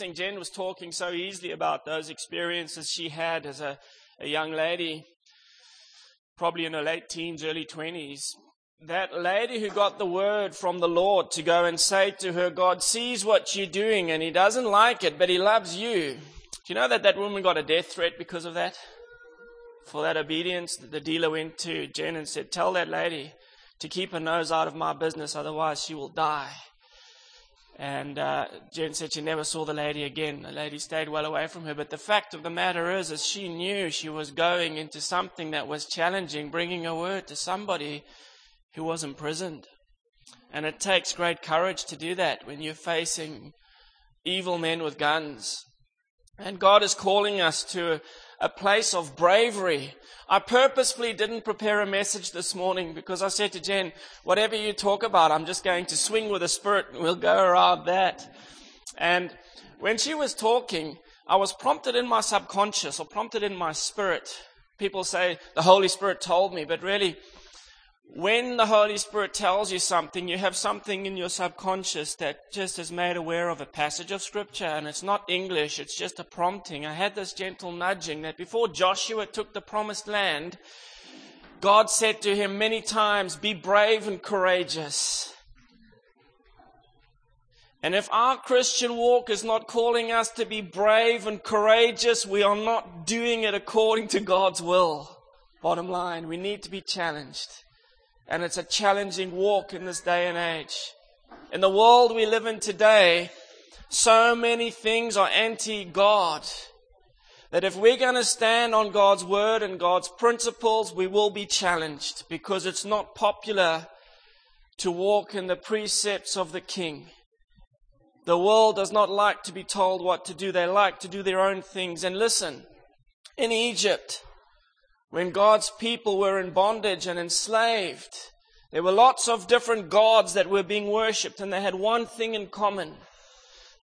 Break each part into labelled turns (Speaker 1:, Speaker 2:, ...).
Speaker 1: interesting. Jen was talking so easily about those experiences she had as a, a young lady, probably in her late teens, early 20s. That lady who got the word from the Lord to go and say to her, God sees what you're doing and he doesn't like it, but he loves you. Do you know that that woman got a death threat because of that? For that obedience, that the dealer went to Jen and said, Tell that lady to keep her nose out of my business, otherwise she will die. And uh, Jen said she never saw the lady again. The lady stayed well away from her. But the fact of the matter is, is she knew she was going into something that was challenging, bringing a word to somebody who was imprisoned. And it takes great courage to do that when you're facing evil men with guns. And God is calling us to a place of bravery. I purposefully didn't prepare a message this morning because I said to Jen, whatever you talk about, I'm just going to swing with the Spirit and we'll go around that. And when she was talking, I was prompted in my subconscious or prompted in my spirit. People say the Holy Spirit told me, but really, when the Holy Spirit tells you something, you have something in your subconscious that just is made aware of a passage of Scripture, and it's not English, it's just a prompting. I had this gentle nudging that before Joshua took the promised land, God said to him many times, Be brave and courageous. And if our Christian walk is not calling us to be brave and courageous, we are not doing it according to God's will. Bottom line, we need to be challenged. And it's a challenging walk in this day and age. In the world we live in today, so many things are anti-God that if we're going to stand on God's word and God's principles, we will be challenged because it's not popular to walk in the precepts of the king. The world does not like to be told what to do. They like to do their own things. And listen, in Egypt, when God's people were in bondage and enslaved, there were lots of different gods that were being worshipped, and they had one thing in common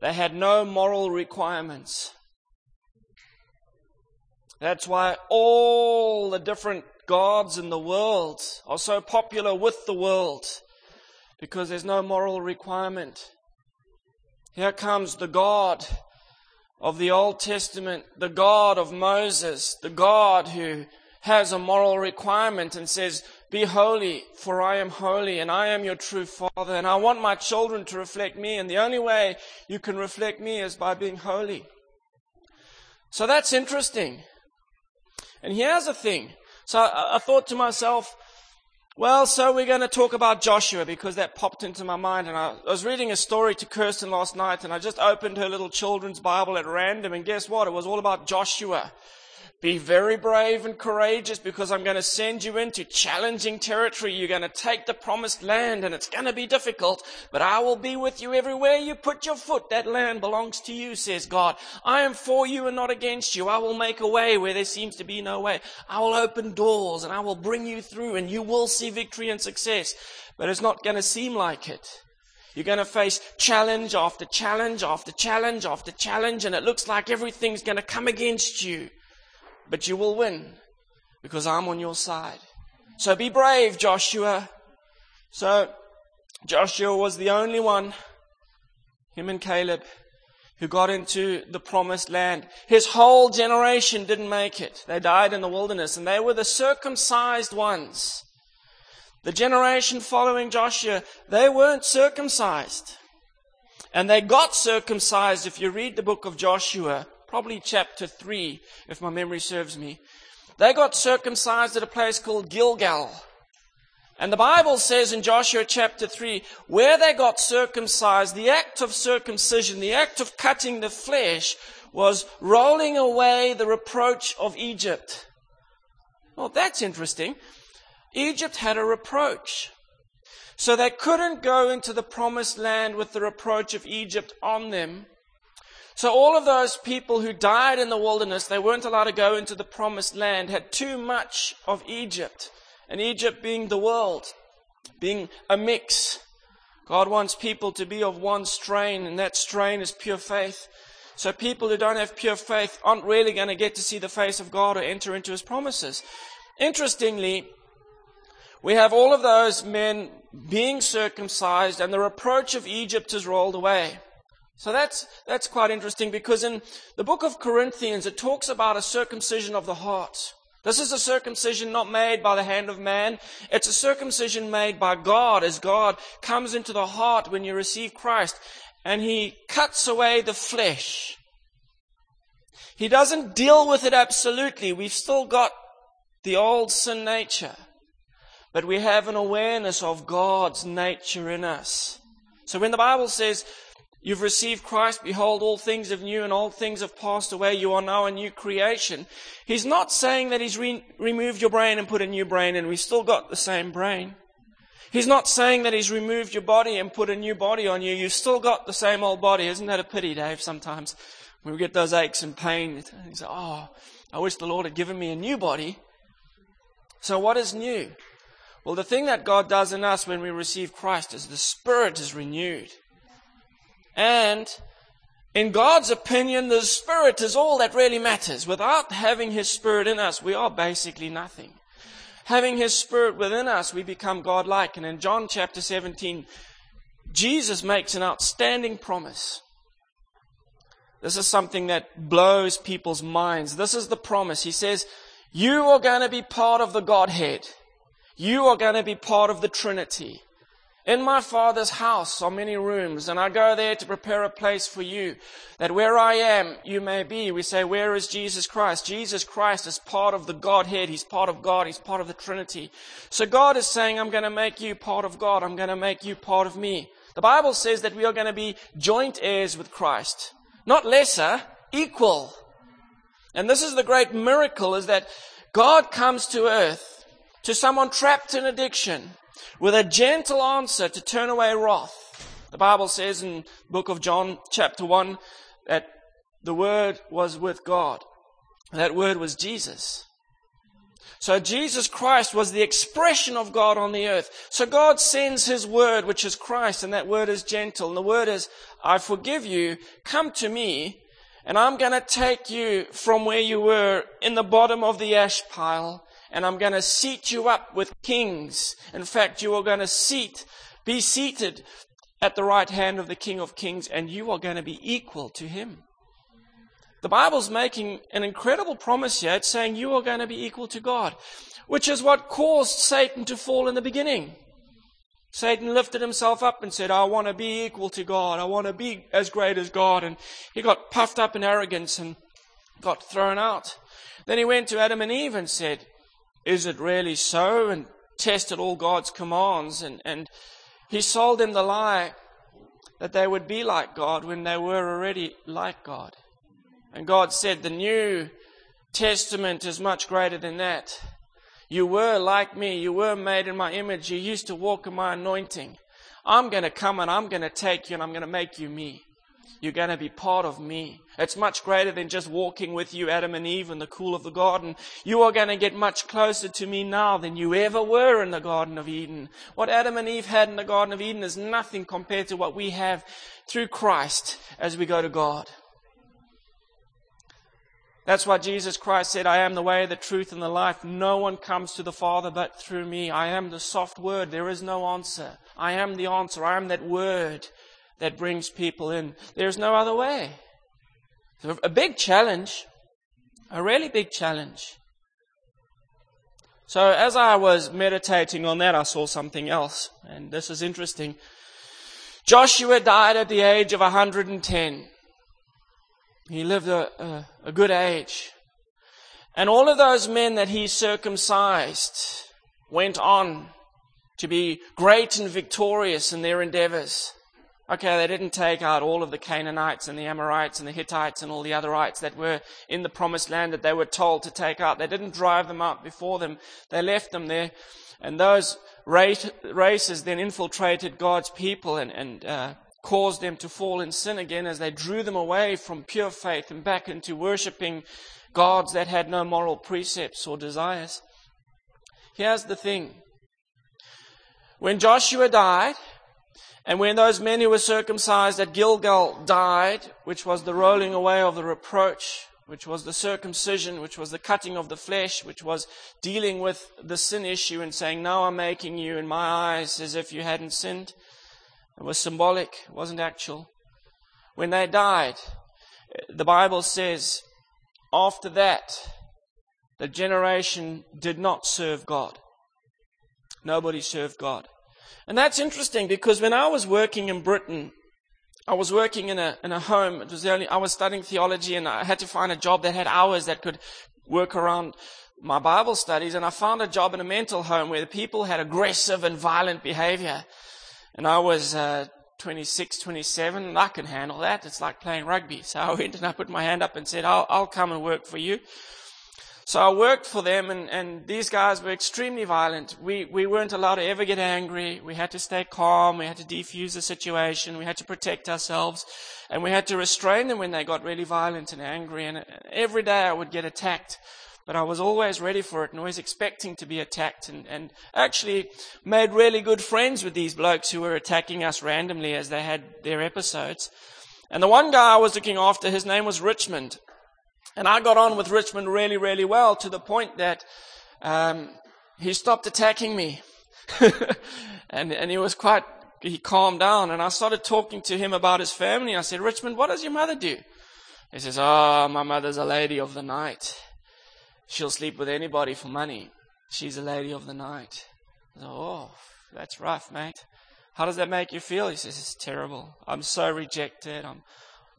Speaker 1: they had no moral requirements. That's why all the different gods in the world are so popular with the world, because there's no moral requirement. Here comes the God of the Old Testament, the God of Moses, the God who has a moral requirement and says, Be holy, for I am holy, and I am your true Father, and I want my children to reflect me, and the only way you can reflect me is by being holy. So that's interesting. And here's the thing. So I, thought to myself, well, so we're going to talk about Joshua because that popped into my mind. And I was reading a story to Kirsten last night and I just opened her little children's Bible at random and guess what? It was all about Joshua. Be very brave and courageous because I'm going to send you into challenging territory. You're going to take the promised land and it's going to be difficult, but I will be with you everywhere you put your foot. That land belongs to you, says God. I am for you and not against you. I will make a way where there seems to be no way. I will open doors and I will bring you through and you will see victory and success, but it's not going to seem like it. You're going to face challenge after challenge after challenge after challenge and it looks like everything's going to come against you. But you will win because I'm on your side. So be brave, Joshua. So Joshua was the only one, him and Caleb, who got into the promised land. His whole generation didn't make it. They died in the wilderness and they were the circumcised ones. The generation following Joshua, they weren't circumcised. And they got circumcised if you read the book of Joshua probably chapter 3, if my memory serves me. They got circumcised at a place called Gilgal. And the Bible says in Joshua chapter 3, where they got circumcised, the act of circumcision, the act of cutting the flesh, was rolling away the reproach of Egypt. Well, that's interesting. Egypt had a reproach. So they couldn't go into the promised land with the reproach of Egypt on them. So all of those people who died in the wilderness, they weren't allowed to go into the promised land, had too much of Egypt. And Egypt being the world, being a mix. God wants people to be of one strain, and that strain is pure faith. So people who don't have pure faith aren't really going to get to see the face of God or enter into his promises. Interestingly, we have all of those men being circumcised, and the reproach of Egypt is rolled away. So that's, that's quite interesting because in the book of Corinthians, it talks about a circumcision of the heart. This is a circumcision not made by the hand of man. It's a circumcision made by God as God comes into the heart when you receive Christ and He cuts away the flesh. He doesn't deal with it absolutely. We've still got the old sin nature, but we have an awareness of God's nature in us. So when the Bible says, You've received Christ. Behold, all things have new and old things have passed away. You are now a new creation. He's not saying that He's re- removed your brain and put a new brain in. We've still got the same brain. He's not saying that He's removed your body and put a new body on you. You've still got the same old body. Isn't that a pity, Dave, sometimes? When we get those aches and pain, you say, oh, I wish the Lord had given me a new body. So what is new? Well, the thing that God does in us when we receive Christ is the Spirit is renewed. And in God's opinion, the Spirit is all that really matters. Without having His Spirit in us, we are basically nothing. Having His Spirit within us, we become God-like. And in John chapter 17, Jesus makes an outstanding promise. This is something that blows people's minds. This is the promise. He says, you are going to be part of the Godhead. You are going to be part of the Trinity. In my Father's house are many rooms, and I go there to prepare a place for you, that where I am, you may be. We say, Where is Jesus Christ? Jesus Christ is part of the Godhead. He's part of God. He's part of the Trinity. So God is saying, I'm going to make you part of God. I'm going to make you part of me. The Bible says that we are going to be joint heirs with Christ. Not lesser, equal. And this is the great miracle is that God comes to earth to someone trapped in addiction with a gentle answer to turn away wrath. The Bible says in book of John chapter 1 that the word was with God. That word was Jesus. So Jesus Christ was the expression of God on the earth. So God sends His word, which is Christ, and that word is gentle. And the word is, I forgive you, come to me, and I'm going to take you from where you were in the bottom of the ash pile and I'm going to seat you up with kings. In fact, you are going to seat, be seated at the right hand of the King of Kings, and you are going to be equal to him. The Bible's making an incredible promise here. It's saying you are going to be equal to God, which is what caused Satan to fall in the beginning. Satan lifted himself up and said, I want to be equal to God. I want to be as great as God. And he got puffed up in arrogance and got thrown out. Then he went to Adam and Eve and said, is it really so? And tested all God's commands. And, and he sold them the lie that they would be like God when they were already like God. And God said, the New Testament is much greater than that. You were like me. You were made in my image. You used to walk in my anointing. I'm going to come and I'm going to take you and I'm going to make you me. You're going to be part of me. It's much greater than just walking with you, Adam and Eve, in the cool of the garden. You are going to get much closer to me now than you ever were in the Garden of Eden. What Adam and Eve had in the Garden of Eden is nothing compared to what we have through Christ as we go to God. That's why Jesus Christ said, I am the way, the truth, and the life. No one comes to the Father but through me. I am the soft word. There is no answer. I am the answer. I am that word that brings people in. There's no other way. A big challenge, a really big challenge. So as I was meditating on that, I saw something else, and this is interesting. Joshua died at the age of 110. He lived a, a, a good age. And all of those men that he circumcised went on to be great and victorious in their endeavors. Okay, they didn't take out all of the Canaanites and the Amorites and the Hittites and all the otherites that were in the promised land that they were told to take out. They didn't drive them out before them. They left them there. And those races then infiltrated God's people and, and uh, caused them to fall in sin again as they drew them away from pure faith and back into worshipping gods that had no moral precepts or desires. Here's the thing. When Joshua died, and when those men who were circumcised at Gilgal died, which was the rolling away of the reproach, which was the circumcision, which was the cutting of the flesh, which was dealing with the sin issue and saying, Now I'm making you in my eyes as if you hadn't sinned. It was symbolic, it wasn't actual. when they died, the Bible says, after that, the generation did not serve God. Nobody served God. And that's interesting because when I was working in Britain, I was working in a, in a home. It was the only, I was studying theology and I had to find a job that had hours that could work around my Bible studies. And I found a job in a mental home where the people had aggressive and violent behavior. And I was, uh, 26, 27, and I can handle that. It's like playing rugby. So I went and I put my hand up and said, I'll, I'll come and work for you. So I worked for them, and, and these guys were extremely violent. We, we weren't allowed to ever get angry. We had to stay calm. We had to defuse the situation. We had to protect ourselves. And we had to restrain them when they got really violent and angry. And every day I would get attacked. But I was always ready for it and always expecting to be attacked. And, and actually made really good friends with these blokes who were attacking us randomly as they had their episodes. And the one guy I was looking after, his name was Richmond. And I got on with Richmond really, really well to the point that um, he stopped attacking me. and, and he was quite, he calmed down. And I started talking to him about his family. I said, Richmond, what does your mother do? He says, Oh, my mother's a lady of the night. She'll sleep with anybody for money. She's a lady of the night. Said, oh, that's rough, mate. How does that make you feel? He says, It's terrible. I'm so rejected. I'm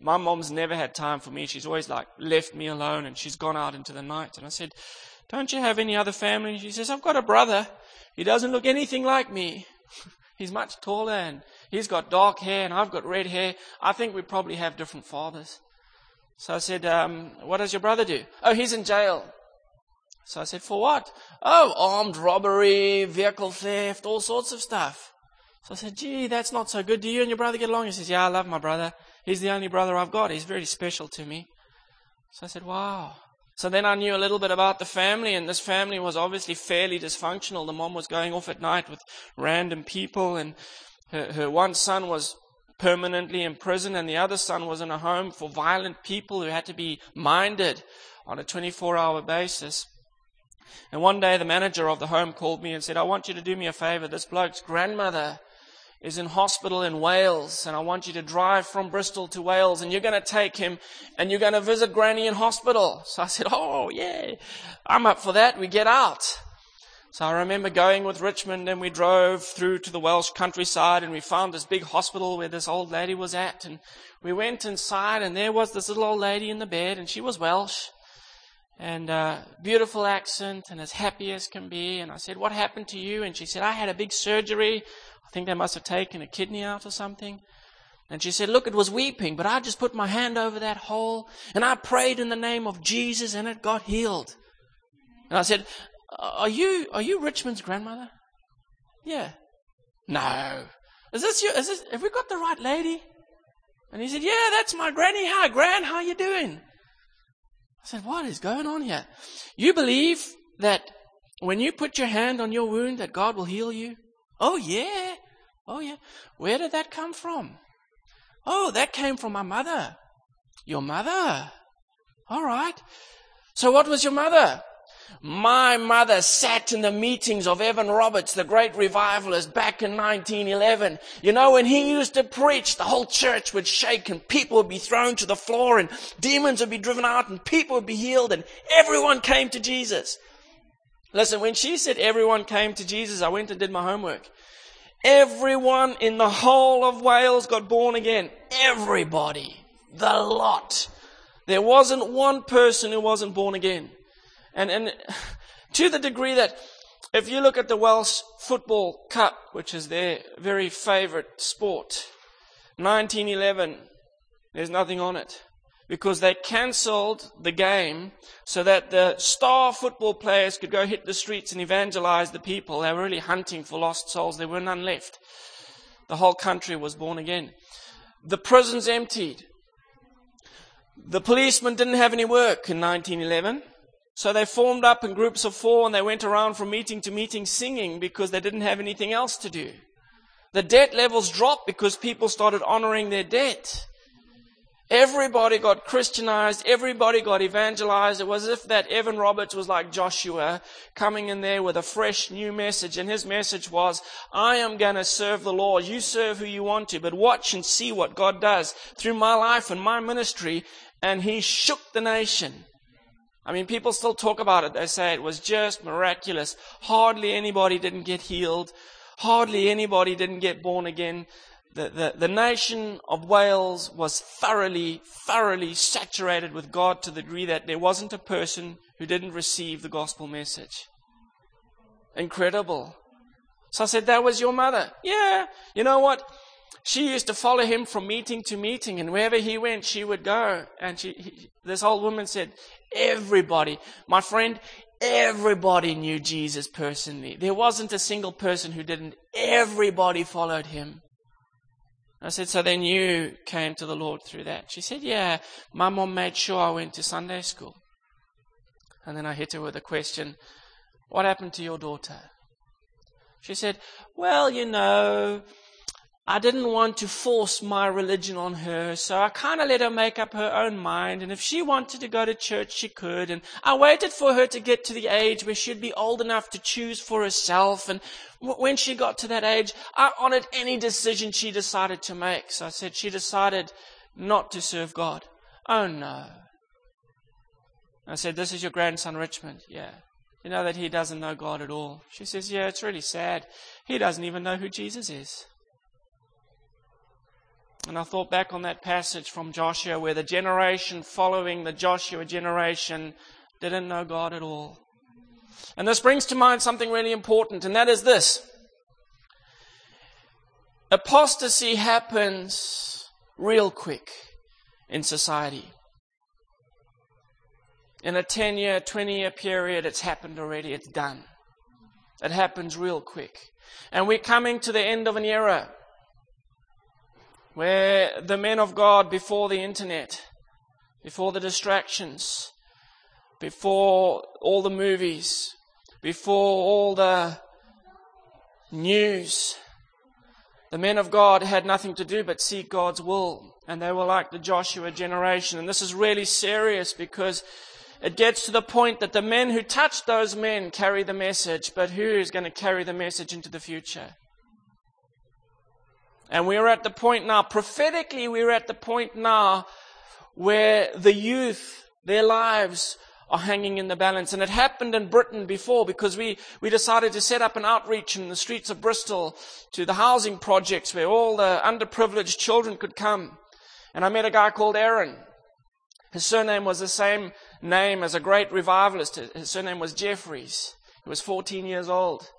Speaker 1: my mom's never had time for me. She's always like left me alone and she's gone out into the night. And I said, Don't you have any other family? And she says, I've got a brother. He doesn't look anything like me. he's much taller and he's got dark hair and I've got red hair. I think we probably have different fathers. So I said, um, What does your brother do? Oh, he's in jail. So I said, For what? Oh, armed robbery, vehicle theft, all sorts of stuff. So I said, Gee, that's not so good. Do you and your brother get along? He says, Yeah, I love my brother. He's the only brother I've got. He's very special to me. So I said, wow. So then I knew a little bit about the family, and this family was obviously fairly dysfunctional. The mom was going off at night with random people, and her, her one son was permanently in prison, and the other son was in a home for violent people who had to be minded on a 24 hour basis. And one day the manager of the home called me and said, I want you to do me a favor. This bloke's grandmother is in hospital in Wales, and I want you to drive from Bristol to Wales, and you're going to take him, and you're going to visit Granny in hospital. So I said, Oh, yeah, I'm up for that. We get out. So I remember going with Richmond, and we drove through to the Welsh countryside, and we found this big hospital where this old lady was at, and we went inside, and there was this little old lady in the bed, and she was Welsh. And uh, beautiful accent and as happy as can be. And I said, What happened to you? And she said, I had a big surgery. I think they must have taken a kidney out or something. And she said, Look, it was weeping, but I just put my hand over that hole and I prayed in the name of Jesus and it got healed. And I said, Are you, are you Richmond's grandmother? Yeah. No. Is this you? Is this, have we got the right lady? And he said, Yeah, that's my granny. Hi, Gran, how you doing? I said, What is going on here? You believe that when you put your hand on your wound that God will heal you? Oh, yeah. Oh, yeah. Where did that come from? Oh, that came from my mother. Your mother? All right. So what was your mother? My mother sat in the meetings of Evan Roberts, the great revivalist, back in 1911. You know, when he used to preach, the whole church would shake and people would be thrown to the floor and demons would be driven out and people would be healed and everyone came to Jesus. Listen, when she said everyone came to Jesus, I went and did my homework. Everyone in the whole of Wales got born again. Everybody. The lot. There wasn't one person who wasn't born again. And, and to the degree that if you look at the Welsh Football Cup, which is their very favorite sport, 1911, there's nothing on it because they cancelled the game so that the star football players could go hit the streets and evangelize the people. They were really hunting for lost souls. There were none left. The whole country was born again. The prisons emptied. The policemen didn't have any work in 1911. So they formed up in groups of four and they went around from meeting to meeting singing because they didn't have anything else to do. The debt levels dropped because people started honoring their debt. Everybody got Christianized. Everybody got evangelized. It was as if that Evan Roberts was like Joshua coming in there with a fresh new message. And his message was, I am going to serve the Lord. You serve who you want to, but watch and see what God does through my life and my ministry. And he shook the nation. I mean, people still talk about it. They say it was just miraculous. Hardly anybody didn't get healed. Hardly anybody didn't get born again the, the, the nation of Wales was thoroughly, thoroughly saturated with God to the degree that there wasn't a person who didn't receive the gospel message. Incredible. So I said, That was your mother. Yeah. You know what? She used to follow him from meeting to meeting, and wherever he went, she would go. And she, he, this old woman said, Everybody, my friend, everybody knew Jesus personally. There wasn't a single person who didn't. Everybody followed him. I said, So then you came to the Lord through that? She said, Yeah, my mom made sure I went to Sunday school. And then I hit her with a question What happened to your daughter? She said, Well, you know, I didn't want to force my religion on her, so I kind of let her make up her own mind. And if she wanted to go to church, she could. And I waited for her to get to the age where she'd be old enough to choose for herself. And when she got to that age, I honored any decision she decided to make. So I said, she decided not to serve God. Oh no. I said, this is your grandson Richmond. Yeah. You know that he doesn't know God at all. She says, yeah, it's really sad. He doesn't even know who Jesus is. And I thought back on that passage from Joshua where the generation following the Joshua generation didn't know God at all. And this brings to mind something really important, and that is this. Apostasy happens real quick in society. In a 10 year, 20 year period, it's happened already, it's done. It happens real quick. And we're coming to the end of an era where the men of God before the internet, before the distractions, before all the movies, before all the news, the men of God had nothing to do but seek God's will. And they were like the Joshua generation. And this is really serious because it gets to the point that the men who touch those men carry the message, but who is going to carry the message into the future? And we're at the point now, prophetically, we're at the point now where the youth, their lives are hanging in the balance. And it happened in Britain before because we, we decided to set up an outreach in the streets of Bristol to the housing projects where all the underprivileged children could come. And I met a guy called Aaron. His surname was the same name as a great revivalist. His surname was Jeffreys. He was 14 years old.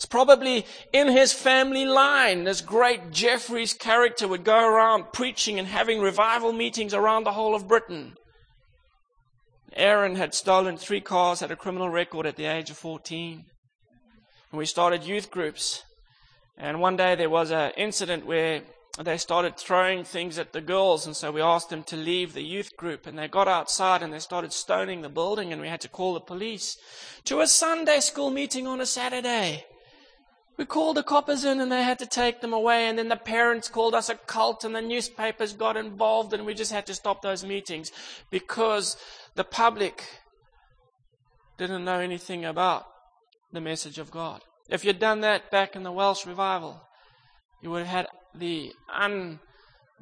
Speaker 1: It's probably in his family line. This great Jeffreys character would go around preaching and having revival meetings around the whole of Britain. Aaron had stolen three cars, had a criminal record at the age of 14. And we started youth groups. And one day there was an incident where they started throwing things at the girls, and so we asked them to leave the youth group. And they got outside and they started stoning the building, and we had to call the police to a Sunday school meeting on a Saturday. We called the coppers in and they had to take them away. And then the parents called us a cult and the newspapers got involved and we just had to stop those meetings because the public didn't know anything about the message of God. If you'd done that back in the Welsh revival, you would have had the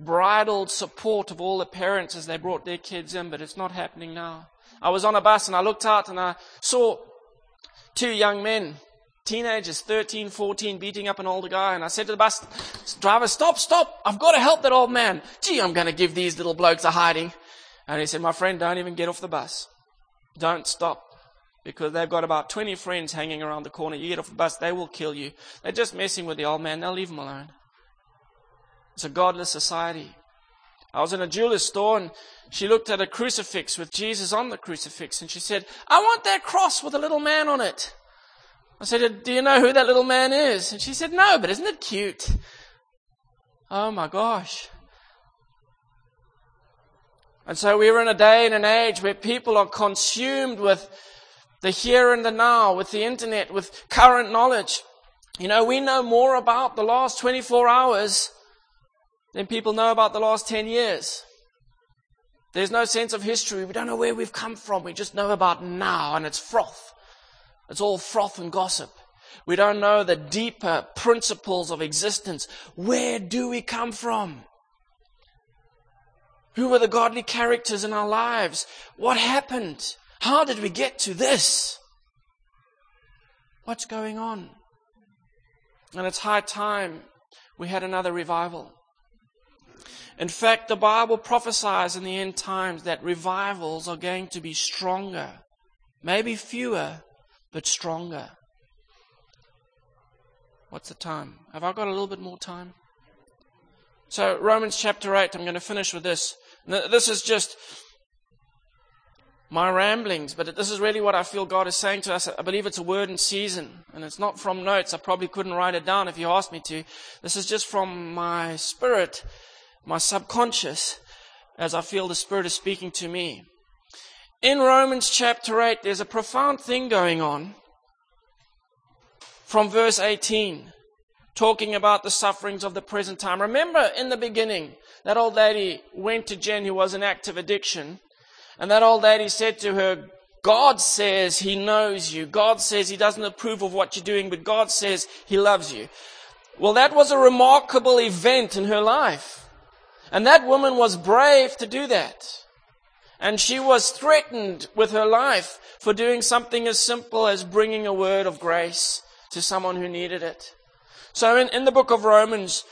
Speaker 1: unbridled support of all the parents as they brought their kids in, but it's not happening now. I was on a bus and I looked out and I saw two young men teenagers, 13, 14, beating up an older guy. And I said to the bus driver, stop, stop. I've got to help that old man. Gee, I'm going to give these little blokes a hiding. And he said, my friend, don't even get off the bus. Don't stop. Because they've got about 20 friends hanging around the corner. You get off the bus, they will kill you. They're just messing with the old man. They'll leave him alone. It's a godless society. I was in a jeweler's store and she looked at a crucifix with Jesus on the crucifix and she said, I want that cross with a little man on it. I said, Do you know who that little man is? And she said, No, but isn't it cute? Oh my gosh. And so we are in a day and an age where people are consumed with the here and the now, with the internet, with current knowledge. You know, we know more about the last 24 hours than people know about the last 10 years. There's no sense of history. We don't know where we've come from. We just know about now, and it's froth. It's all froth and gossip. We don't know the deeper principles of existence. Where do we come from? Who were the godly characters in our lives? What happened? How did we get to this? What's going on? And it's high time we had another revival. In fact, the Bible prophesies in the end times that revivals are going to be stronger. Maybe fewer, but stronger. What's the time? Have I got a little bit more time? So, Romans chapter 8, I'm going to finish with this. This is just my ramblings, but this is really what I feel God is saying to us. I believe it's a word in season, and it's not from notes. I probably couldn't write it down if you asked me to. This is just from my spirit, my subconscious, as I feel the Spirit is speaking to me. In Romans chapter 8, there's a profound thing going on from verse 18, talking about the sufferings of the present time. Remember in the beginning, that old lady went to Jen who was in active addiction, and that old lady said to her, God says He knows you. God says He doesn't approve of what you're doing, but God says He loves you. Well, that was a remarkable event in her life. And that woman was brave to do that. And she was threatened with her life for doing something as simple as bringing a word of grace to someone who needed it. So in, in the book of Romans,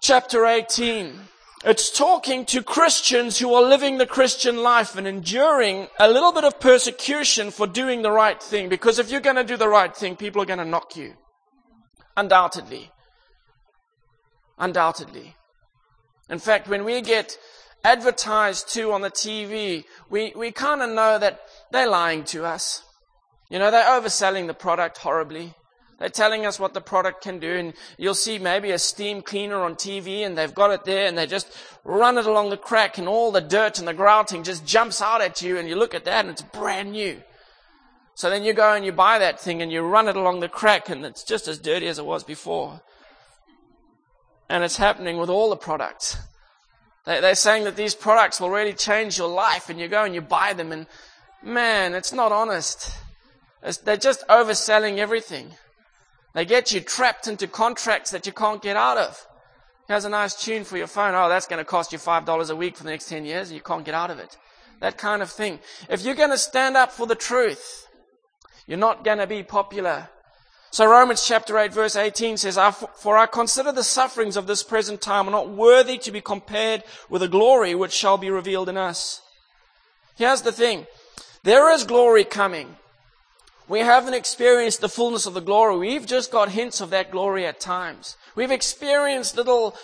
Speaker 1: chapter 18, it's talking to Christians who are living the Christian life and enduring a little bit of persecution for doing the right thing. Because if you're going to do the right thing, people are going to knock you. Undoubtedly. Undoubtedly. In fact, when we get advertised to on the TV, we, we kind of know that they're lying to us. You know, they're overselling the product horribly. They're telling us what the product can do, and you'll see maybe a steam cleaner on TV, and they've got it there, and they just run it along the crack, and all the dirt and the grouting just jumps out at you, and you look at that, and it's brand new. So then you go and you buy that thing, and you run it along the crack, and it's just as dirty as it was before. And it's happening with all the products. They're saying that these products will really change your life, and you go and you buy them, and man, it's not honest. They're just overselling everything. They get you trapped into contracts that you can't get out of. Here's a nice tune for your phone. Oh, that's going to cost you $5 a week for the next 10 years. And you can't get out of it. That kind of thing. If you're going to stand up for the truth, you're not going to be popular. So Romans chapter 8 verse 18 says, For I consider the sufferings of this present time are not worthy to be compared with the glory which shall be revealed in us. Here's the thing. There is glory coming. We haven't experienced the fullness of the glory. We've just got hints of that glory at times. We've experienced little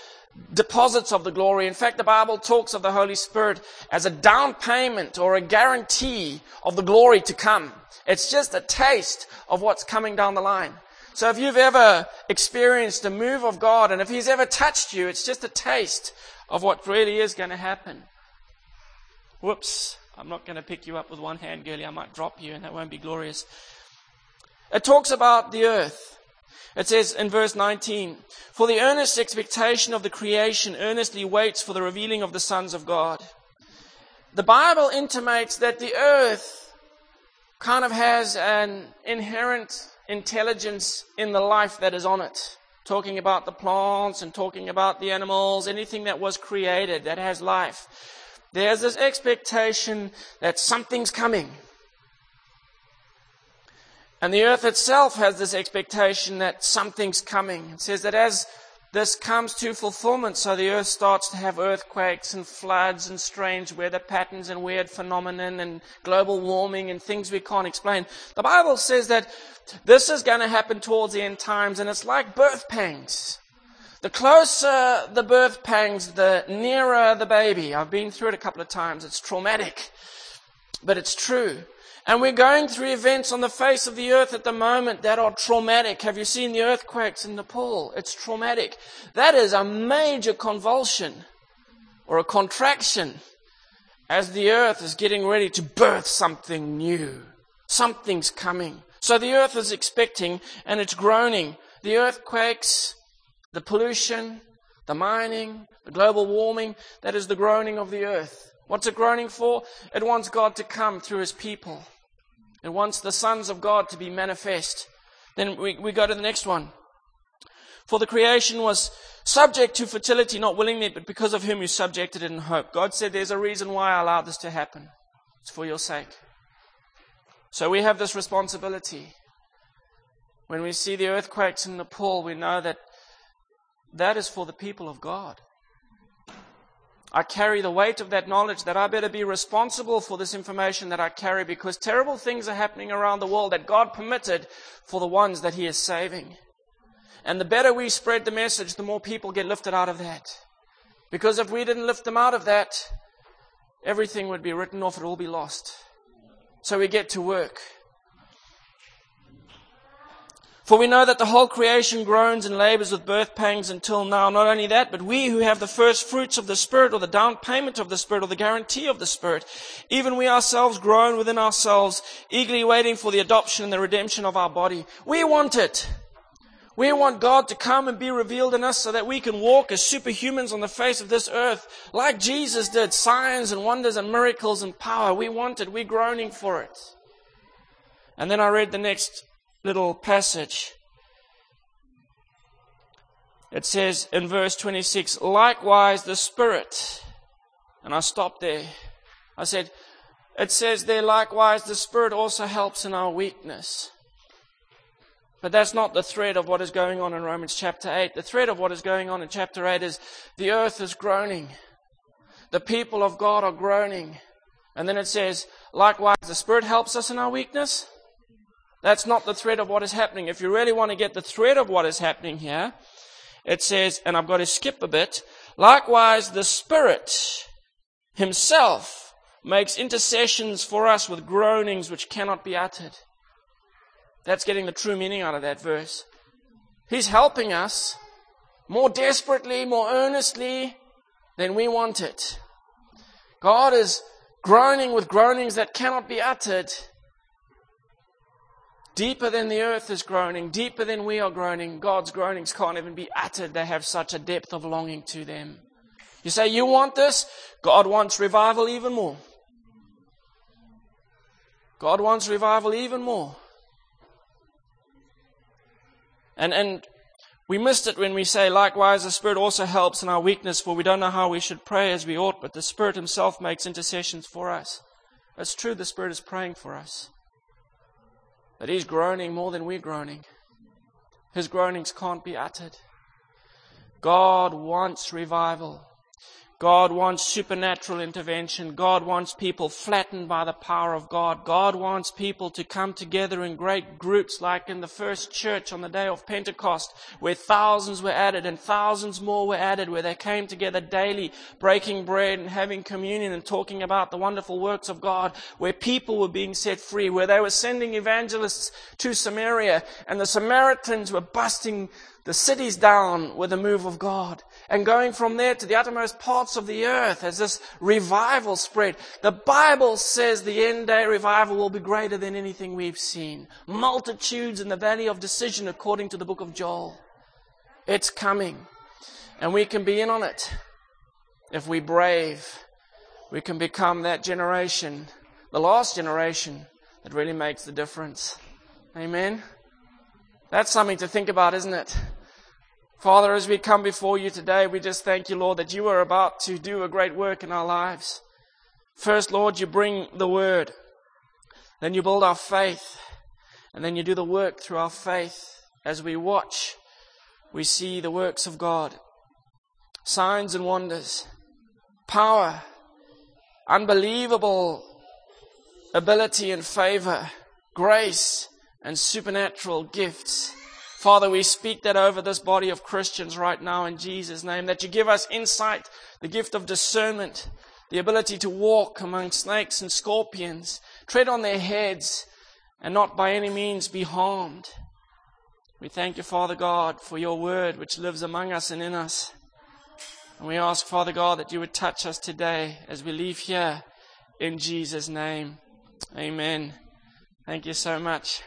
Speaker 1: deposits of the glory. In fact, the Bible talks of the Holy Spirit as a down payment or a guarantee of the glory to come. It's just a taste of what's coming down the line. So if you've ever experienced a move of God and if He's ever touched you, it's just a taste of what really is going to happen. Whoops. I'm not going to pick you up with one hand, girlie. I might drop you and that won't be glorious. It talks about the earth. It says in verse 19, For the earnest expectation of the creation earnestly waits for the revealing of the sons of God. The Bible intimates that the earth kind of has an inherent intelligence in the life that is on it. Talking about the plants and talking about the animals, anything that was created that has life. There's this expectation that something's coming. And the earth itself has this expectation that something's coming. It says that as this comes to fulfillment, so the earth starts to have earthquakes and floods and strange weather patterns and weird phenomenon and global warming and things we can't explain. The Bible says that this is going to happen towards the end times and it's like birth pangs. The closer the birth pangs, the nearer the baby. I've been through it a couple of times. It's traumatic, but it's true. And we're going through events on the face of the earth at the moment that are traumatic. Have you seen the earthquakes in Nepal? It's traumatic. That is a major convulsion or a contraction as the earth is getting ready to birth something new. Something's coming. So the earth is expecting and it's groaning. The earthquakes, the pollution, the mining, the global warming, that is the groaning of the earth. What's it groaning for? It wants God to come through his people. It wants the sons of God to be manifest. Then we, we go to the next one. For the creation was subject to fertility, not willingly, but because of whom you subjected it in hope. God said, There's a reason why I allowed this to happen. It's for your sake. So we have this responsibility. When we see the earthquakes in Nepal, we know that that is for the people of God. I carry the weight of that knowledge that I better be responsible for this information that I carry because terrible things are happening around the world that God permitted for the ones that He is saving. And the better we spread the message, the more people get lifted out of that. Because if we didn't lift them out of that, everything would be written off, it would all be lost. So we get to work. For we know that the whole creation groans and labors with birth pangs until now. Not only that, but we who have the first fruits of the Spirit, or the down payment of the Spirit, or the guarantee of the Spirit, even we ourselves groan within ourselves, eagerly waiting for the adoption and the redemption of our body. We want it. We want God to come and be revealed in us so that we can walk as superhumans on the face of this earth, like Jesus did, signs and wonders and miracles and power. We want it. We're groaning for it. And then I read the next little passage. It says in verse 26, likewise the Spirit. And I stopped there. I said, it says there, likewise the Spirit also helps in our weakness. But that's not the thread of what is going on in Romans chapter 8. The thread of what is going on in chapter 8 is the earth is groaning. The people of God are groaning. And then it says, likewise the Spirit helps us in our weakness. That's not the thread of what is happening. If you really want to get the thread of what is happening here, it says, and I've got to skip a bit, likewise the Spirit Himself makes intercessions for us with groanings which cannot be uttered. That's getting the true meaning out of that verse. He's helping us more desperately, more earnestly than we want it. God is groaning with groanings that cannot be uttered Deeper than the earth is groaning, deeper than we are groaning, God's groanings can't even be uttered. They have such a depth of longing to them. You say, You want this? God wants revival even more. God wants revival even more. And, and we missed it when we say, likewise, the Spirit also helps in our weakness, for we don't know how we should pray as we ought, but the Spirit Himself makes intercessions for us. It's true, the Spirit is praying for us. That he's groaning more than we're groaning. His groanings can't be uttered. God wants revival. God wants supernatural intervention. God wants people flattened by the power of God. God wants people to come together in great groups like in the first church on the day of Pentecost where thousands were added and thousands more were added where they came together daily breaking bread and having communion and talking about the wonderful works of God where people were being set free, where they were sending evangelists to Samaria and the Samaritans were busting the cities down with the move of God and going from there to the uttermost parts of the earth as this revival spread. The Bible says the end day revival will be greater than anything we've seen. Multitudes in the valley of decision according to the book of Joel. It's coming and we can be in on it if we brave. We can become that generation, the last generation that really makes the difference. Amen. That's something to think about, isn't it? Father, as we come before you today, we just thank you, Lord, that you are about to do a great work in our lives. First, Lord, you bring the word. Then you build our faith. And then you do the work through our faith. As we watch, we see the works of God. Signs and wonders. Power. Unbelievable ability and favor. Grace and supernatural gifts. Father, we speak that over this body of Christians right now in Jesus' name, that you give us insight, the gift of discernment, the ability to walk among snakes and scorpions, tread on their heads, and not by any means be harmed. We thank you, Father God, for your word which lives among us and in us. And we ask, Father God, that you would touch us today as we leave here in Jesus' name. Amen. Thank you so much.